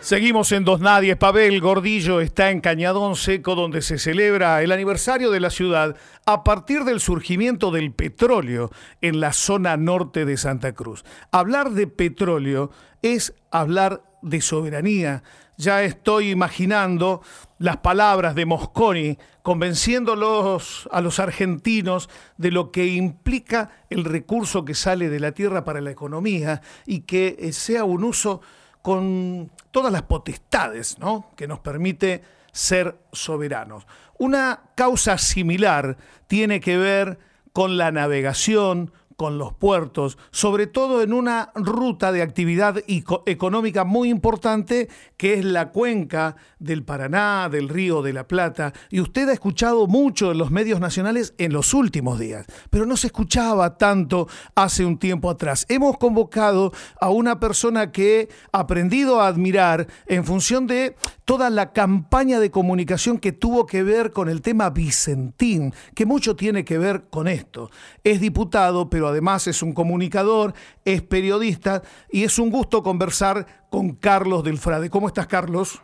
Seguimos en Dos Nadies. Pavel Gordillo está en Cañadón Seco, donde se celebra el aniversario de la ciudad a partir del surgimiento del petróleo en la zona norte de Santa Cruz. Hablar de petróleo es hablar de soberanía. Ya estoy imaginando las palabras de Mosconi convenciéndolos a los argentinos de lo que implica el recurso que sale de la tierra para la economía y que eh, sea un uso con todas las potestades ¿no? que nos permite ser soberanos. Una causa similar tiene que ver con la navegación, con los puertos, sobre todo en una ruta de actividad económica muy importante que es la cuenca del Paraná, del Río de la Plata. Y usted ha escuchado mucho en los medios nacionales en los últimos días, pero no se escuchaba tanto hace un tiempo atrás. Hemos convocado a una persona que ha aprendido a admirar en función de toda la campaña de comunicación que tuvo que ver con el tema Vicentín, que mucho tiene que ver con esto. Es diputado, pero además es un comunicador, es periodista y es un gusto conversar con Carlos Delfrade. ¿Cómo estás, Carlos?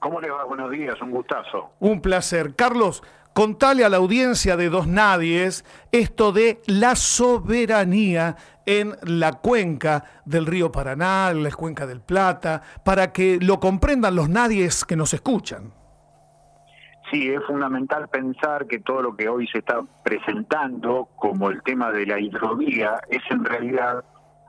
¿Cómo le va? Buenos días, un gustazo. Un placer. Carlos, contale a la audiencia de Dos Nadies esto de la soberanía en la cuenca del río Paraná, en la cuenca del Plata, para que lo comprendan los nadies que nos escuchan. Sí, es fundamental pensar que todo lo que hoy se está presentando como el tema de la hidrovía es en realidad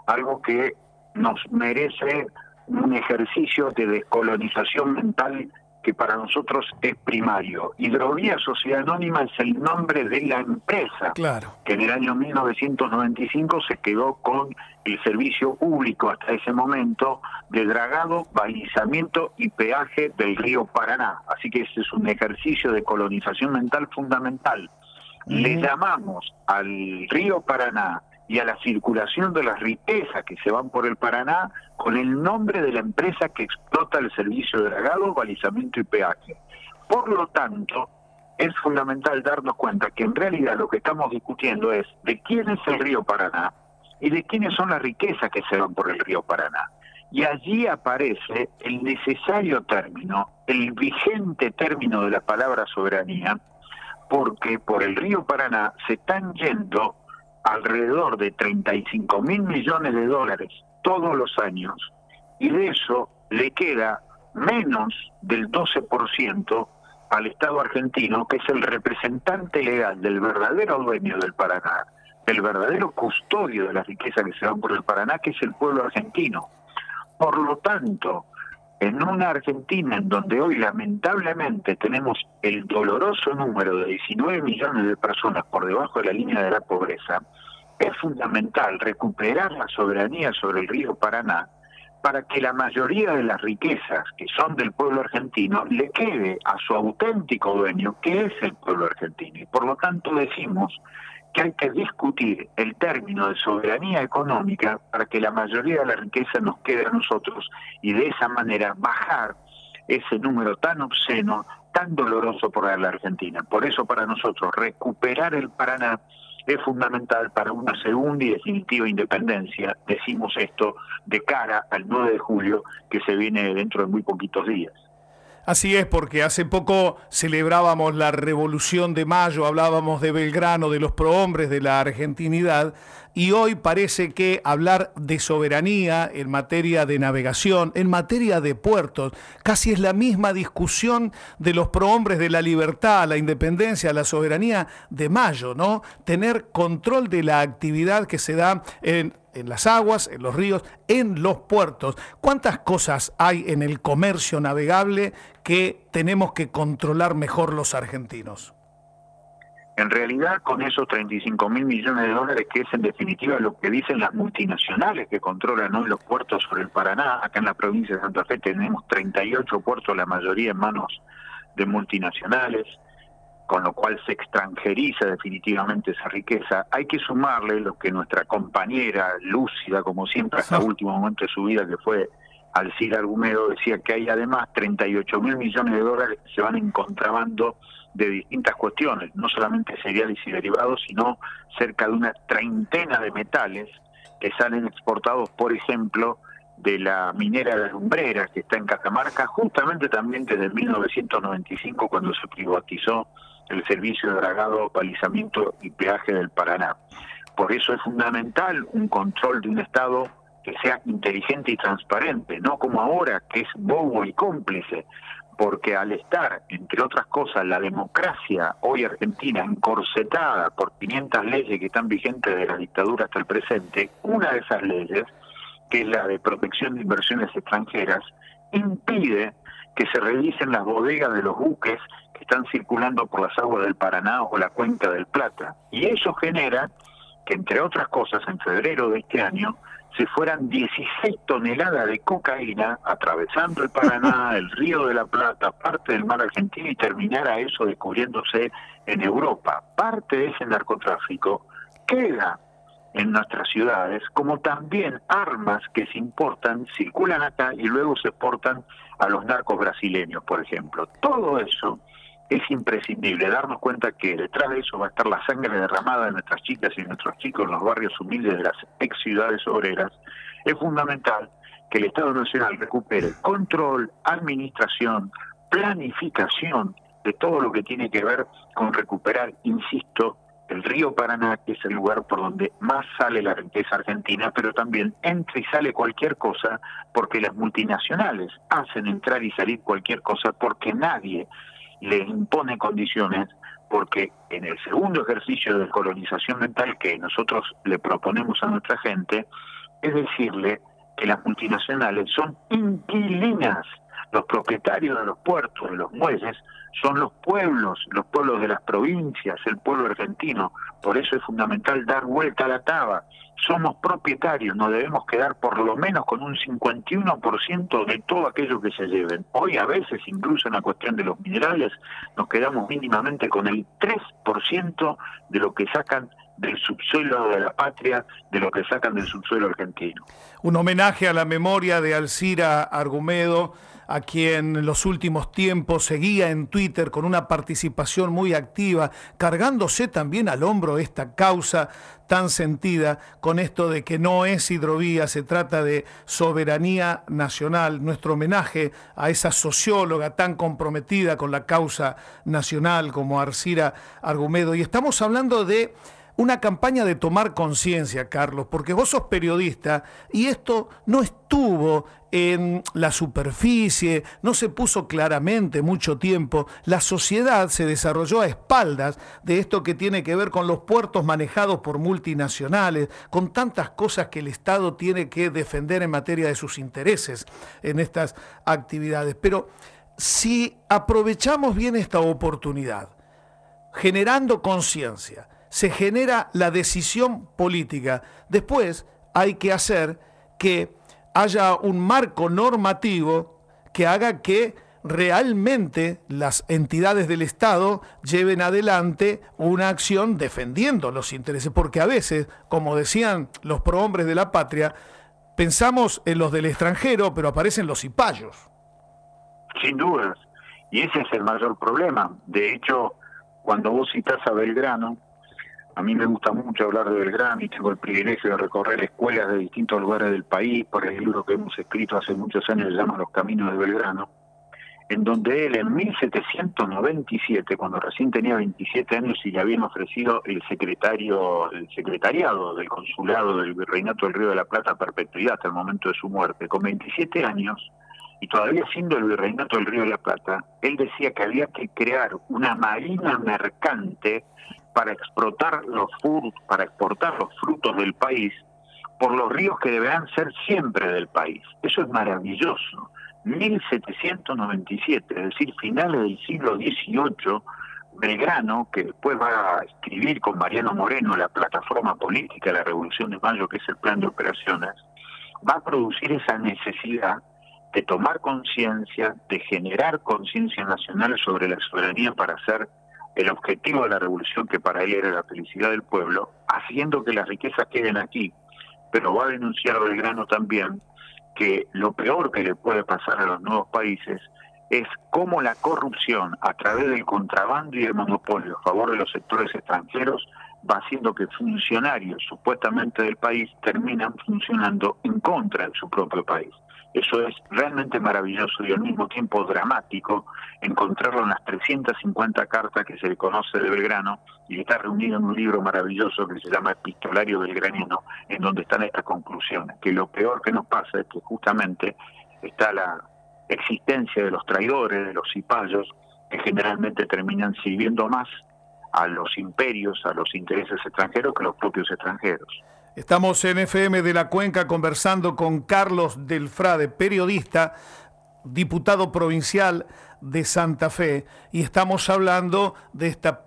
algo que nos merece un ejercicio de descolonización mental que para nosotros es primario. Hidrovía Sociedad Anónima es el nombre de la empresa claro. que en el año 1995 se quedó con el servicio público hasta ese momento de dragado, balizamiento y peaje del río Paraná. Así que ese es un ejercicio de colonización mental fundamental. Le llamamos al río Paraná y a la circulación de las riquezas que se van por el Paraná con el nombre de la empresa que explota el servicio de dragado, balizamiento y peaje. Por lo tanto, es fundamental darnos cuenta que en realidad lo que estamos discutiendo es de quién es el río Paraná y de quiénes son las riquezas que se van por el río Paraná. Y allí aparece el necesario término, el vigente término de la palabra soberanía, porque por el río Paraná se están yendo alrededor de 35 mil millones de dólares todos los años y de eso le queda menos del 12% al Estado argentino, que es el representante legal del verdadero dueño del Paraná, del verdadero custodio de la riqueza que se va por el Paraná, que es el pueblo argentino. Por lo tanto, en una Argentina en donde hoy lamentablemente tenemos el doloroso número de 19 millones de personas por debajo de la línea de la pobreza, es fundamental recuperar la soberanía sobre el río Paraná para que la mayoría de las riquezas que son del pueblo argentino le quede a su auténtico dueño, que es el pueblo argentino. Y por lo tanto decimos que hay que discutir el término de soberanía económica para que la mayoría de la riqueza nos quede a nosotros y de esa manera bajar ese número tan obsceno, tan doloroso por la Argentina. Por eso para nosotros recuperar el Paraná es fundamental para una segunda y definitiva independencia. Decimos esto de cara al 9 de julio que se viene dentro de muy poquitos días. Así es, porque hace poco celebrábamos la Revolución de Mayo, hablábamos de Belgrano, de los prohombres de la argentinidad, y hoy parece que hablar de soberanía en materia de navegación, en materia de puertos, casi es la misma discusión de los prohombres de la libertad, la independencia, la soberanía de Mayo, ¿no? Tener control de la actividad que se da en en las aguas, en los ríos, en los puertos. ¿Cuántas cosas hay en el comercio navegable que tenemos que controlar mejor los argentinos? En realidad, con esos 35 mil millones de dólares, que es en definitiva lo que dicen las multinacionales que controlan hoy los puertos sobre el Paraná, acá en la provincia de Santa Fe tenemos 38 puertos, la mayoría en manos de multinacionales, con lo cual se extranjeriza definitivamente esa riqueza. Hay que sumarle lo que nuestra compañera, lúcida como siempre hasta el último momento de su vida, que fue Alcira Argumedo, decía que hay además 38 mil millones de dólares que se van en contrabando de distintas cuestiones, no solamente cereales y derivados, sino cerca de una treintena de metales que salen exportados, por ejemplo, de la minera de Lumbreras, que está en Catamarca, justamente también desde 1995, cuando se privatizó el servicio de dragado, balizamiento y peaje del Paraná. Por eso es fundamental un control de un Estado que sea inteligente y transparente, no como ahora, que es bobo y cómplice, porque al estar, entre otras cosas, la democracia hoy argentina encorsetada por 500 leyes que están vigentes de la dictadura hasta el presente, una de esas leyes, que es la de protección de inversiones extranjeras, impide que se revisen las bodegas de los buques que están circulando por las aguas del Paraná o la cuenca del Plata. Y eso genera que, entre otras cosas, en febrero de este año, se fueran 16 toneladas de cocaína atravesando el Paraná, el Río de la Plata, parte del mar argentino y terminara eso descubriéndose en Europa. Parte de ese narcotráfico queda en nuestras ciudades, como también armas que se importan, circulan acá y luego se exportan a los narcos brasileños, por ejemplo. Todo eso es imprescindible darnos cuenta que detrás de eso va a estar la sangre derramada de nuestras chicas y nuestros chicos en los barrios humildes de las ex ciudades obreras. Es fundamental que el Estado Nacional recupere control, administración, planificación de todo lo que tiene que ver con recuperar, insisto, el río Paraná, que es el lugar por donde más sale la riqueza argentina, pero también entra y sale cualquier cosa porque las multinacionales hacen entrar y salir cualquier cosa porque nadie le impone condiciones porque en el segundo ejercicio de colonización mental que nosotros le proponemos a nuestra gente, es decirle que las multinacionales son inquilinas. Los propietarios de los puertos, de los muelles, son los pueblos, los pueblos de las provincias, el pueblo argentino. Por eso es fundamental dar vuelta a la taba. Somos propietarios, nos debemos quedar por lo menos con un 51% de todo aquello que se lleven. Hoy a veces, incluso en la cuestión de los minerales, nos quedamos mínimamente con el 3% de lo que sacan del subsuelo de la patria, de lo que sacan del subsuelo argentino. Un homenaje a la memoria de Alcira Argumedo a quien en los últimos tiempos seguía en Twitter con una participación muy activa, cargándose también al hombro esta causa tan sentida con esto de que no es hidrovía, se trata de soberanía nacional. Nuestro homenaje a esa socióloga tan comprometida con la causa nacional como Arcira Argumedo. Y estamos hablando de una campaña de tomar conciencia, Carlos, porque vos sos periodista y esto no estuvo en la superficie, no se puso claramente mucho tiempo. La sociedad se desarrolló a espaldas de esto que tiene que ver con los puertos manejados por multinacionales, con tantas cosas que el Estado tiene que defender en materia de sus intereses en estas actividades. Pero si aprovechamos bien esta oportunidad, generando conciencia, se genera la decisión política. Después hay que hacer que haya un marco normativo que haga que realmente las entidades del Estado lleven adelante una acción defendiendo los intereses, porque a veces, como decían los prohombres de la patria, pensamos en los del extranjero, pero aparecen los cipayos. Sin dudas, y ese es el mayor problema. De hecho, cuando vos citas a Belgrano, a mí me gusta mucho hablar de Belgrano y tengo el privilegio de recorrer escuelas de distintos lugares del país por el libro que hemos escrito hace muchos años, se llama Los Caminos de Belgrano, en donde él en 1797, cuando recién tenía 27 años y le habían ofrecido el secretario, el secretariado del consulado del Virreinato del Río de la Plata a perpetuidad hasta el momento de su muerte, con 27 años, y todavía siendo el Virreinato del Río de la Plata, él decía que había que crear una marina mercante para explotar los frutos, para exportar los frutos del país por los ríos que deberán ser siempre del país. Eso es maravilloso. 1797, es decir, finales del siglo XVIII, Belgrano, que después va a escribir con Mariano Moreno la plataforma política de la Revolución de Mayo, que es el plan de operaciones, va a producir esa necesidad de tomar conciencia, de generar conciencia nacional sobre la soberanía para hacer el objetivo de la revolución, que para él era la felicidad del pueblo, haciendo que las riquezas queden aquí. Pero va a denunciar Belgrano también que lo peor que le puede pasar a los nuevos países es cómo la corrupción a través del contrabando y el monopolio a favor de los sectores extranjeros va haciendo que funcionarios supuestamente del país terminan funcionando en contra de su propio país. Eso es realmente maravilloso y al mismo tiempo dramático encontrarlo en las 350 cartas que se le conoce de Belgrano y está reunido en un libro maravilloso que se llama Epistolario Belgraniano, en donde están estas conclusiones, que lo peor que nos pasa es que justamente está la existencia de los traidores, de los cipayos, que generalmente terminan sirviendo más a los imperios, a los intereses extranjeros que los propios extranjeros. Estamos en FM de la Cuenca conversando con Carlos Delfrade, periodista, diputado provincial de Santa Fe, y estamos hablando de esta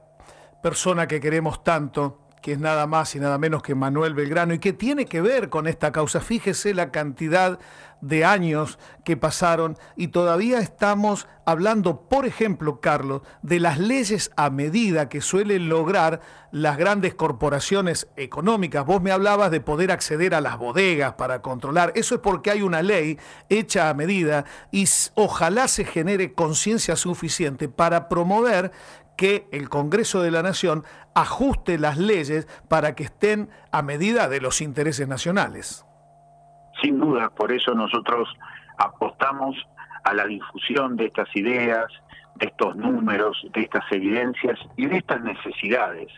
persona que queremos tanto, que es nada más y nada menos que Manuel Belgrano, y que tiene que ver con esta causa. Fíjese la cantidad de años que pasaron y todavía estamos hablando, por ejemplo, Carlos, de las leyes a medida que suelen lograr las grandes corporaciones económicas. Vos me hablabas de poder acceder a las bodegas para controlar. Eso es porque hay una ley hecha a medida y ojalá se genere conciencia suficiente para promover que el Congreso de la Nación ajuste las leyes para que estén a medida de los intereses nacionales. Sin duda, por eso nosotros apostamos a la difusión de estas ideas, de estos números, de estas evidencias y de estas necesidades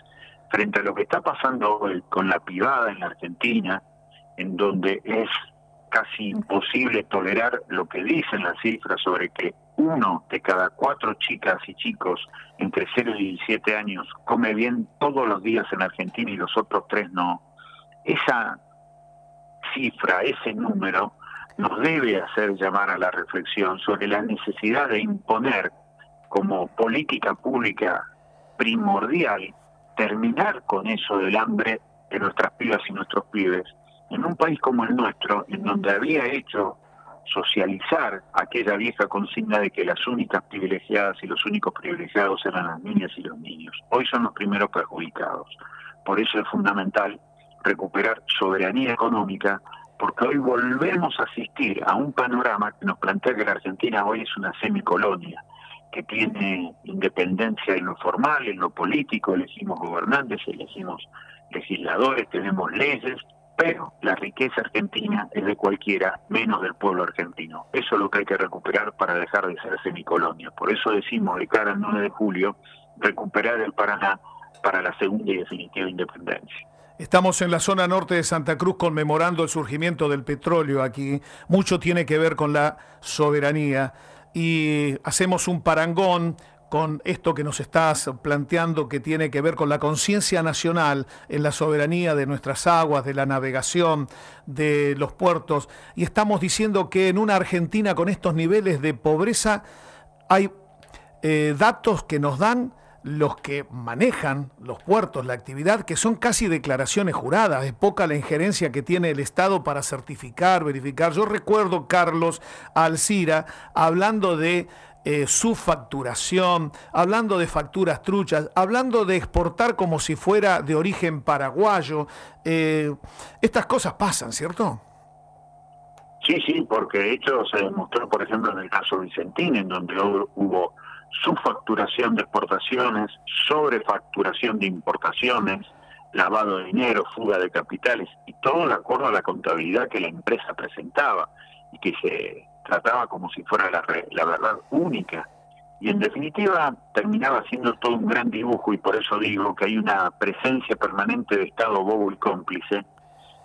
frente a lo que está pasando hoy con la privada en la Argentina, en donde es casi imposible tolerar lo que dicen las cifras sobre que uno de cada cuatro chicas y chicos entre 0 y 17 años come bien todos los días en Argentina y los otros tres no, esa cifra, ese número, nos debe hacer llamar a la reflexión sobre la necesidad de imponer como política pública primordial terminar con eso del hambre de nuestras pibas y nuestros pibes en un país como el nuestro, en donde había hecho socializar aquella vieja consigna de que las únicas privilegiadas y los únicos privilegiados eran las niñas y los niños. Hoy son los primeros perjudicados. Por eso es fundamental recuperar soberanía económica, porque hoy volvemos a asistir a un panorama que nos plantea que la Argentina hoy es una semicolonia, que tiene independencia en lo formal, en lo político, elegimos gobernantes, elegimos legisladores, tenemos leyes, pero la riqueza argentina es de cualquiera, menos del pueblo argentino. Eso es lo que hay que recuperar para dejar de ser semicolonia. Por eso decimos de cara al 9 de julio, recuperar el Paraná para la segunda y definitiva independencia. Estamos en la zona norte de Santa Cruz conmemorando el surgimiento del petróleo aquí. Mucho tiene que ver con la soberanía y hacemos un parangón con esto que nos estás planteando que tiene que ver con la conciencia nacional en la soberanía de nuestras aguas, de la navegación, de los puertos. Y estamos diciendo que en una Argentina con estos niveles de pobreza hay eh, datos que nos dan los que manejan los puertos, la actividad, que son casi declaraciones juradas, es poca la injerencia que tiene el Estado para certificar, verificar. Yo recuerdo, Carlos Alcira, hablando de eh, su facturación, hablando de facturas truchas, hablando de exportar como si fuera de origen paraguayo. Eh, estas cosas pasan, ¿cierto? Sí, sí, porque hecho se demostró, por ejemplo, en el caso Vicentín, en donde hubo subfacturación de exportaciones, sobrefacturación de importaciones, lavado de dinero, fuga de capitales, y todo de acuerdo a la contabilidad que la empresa presentaba y que se trataba como si fuera la, la verdad única. Y en definitiva terminaba siendo todo un gran dibujo y por eso digo que hay una presencia permanente de Estado bobo y cómplice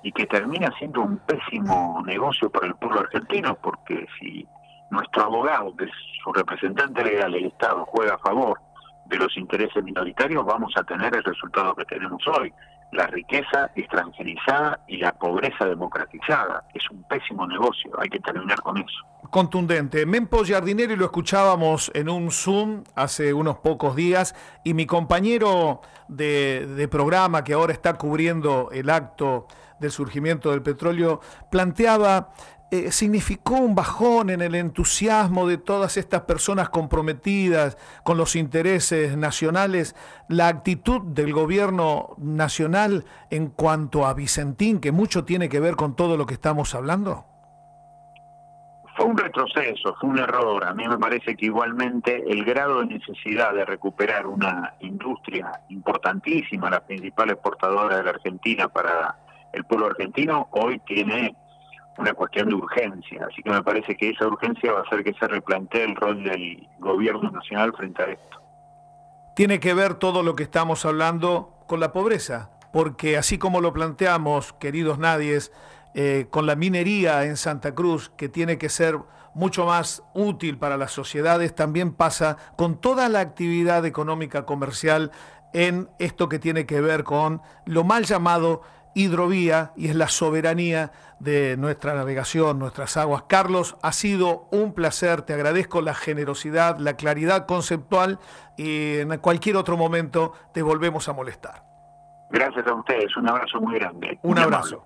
y que termina siendo un pésimo negocio para el pueblo argentino porque si nuestro abogado, que es su representante legal, el Estado, juega a favor de los intereses minoritarios, vamos a tener el resultado que tenemos hoy la riqueza extranjerizada y la pobreza democratizada. Es un pésimo negocio, hay que terminar con eso. Contundente. Mempo Giardineri lo escuchábamos en un Zoom hace unos pocos días y mi compañero de programa que ahora está cubriendo el acto del surgimiento del petróleo planteaba eh, significó un bajón en el entusiasmo de todas estas personas comprometidas con los intereses nacionales, la actitud del gobierno nacional en cuanto a Vicentín, que mucho tiene que ver con todo lo que estamos hablando? Fue un retroceso, fue un error. A mí me parece que igualmente el grado de necesidad de recuperar una industria importantísima, la principal exportadora de la Argentina para el pueblo argentino, hoy tiene una cuestión de urgencia. Así que me parece que esa urgencia va a hacer que se replantee el rol del gobierno nacional frente a esto. Tiene que ver todo lo que estamos hablando con la pobreza, porque así como lo planteamos, queridos nadies, eh, con la minería en Santa Cruz, que tiene que ser mucho más útil para las sociedades, también pasa con toda la actividad económica comercial en esto que tiene que ver con lo mal llamado hidrovía y es la soberanía de nuestra navegación, nuestras aguas. Carlos, ha sido un placer, te agradezco la generosidad, la claridad conceptual y en cualquier otro momento te volvemos a molestar. Gracias a ustedes, un abrazo muy grande. Un abrazo.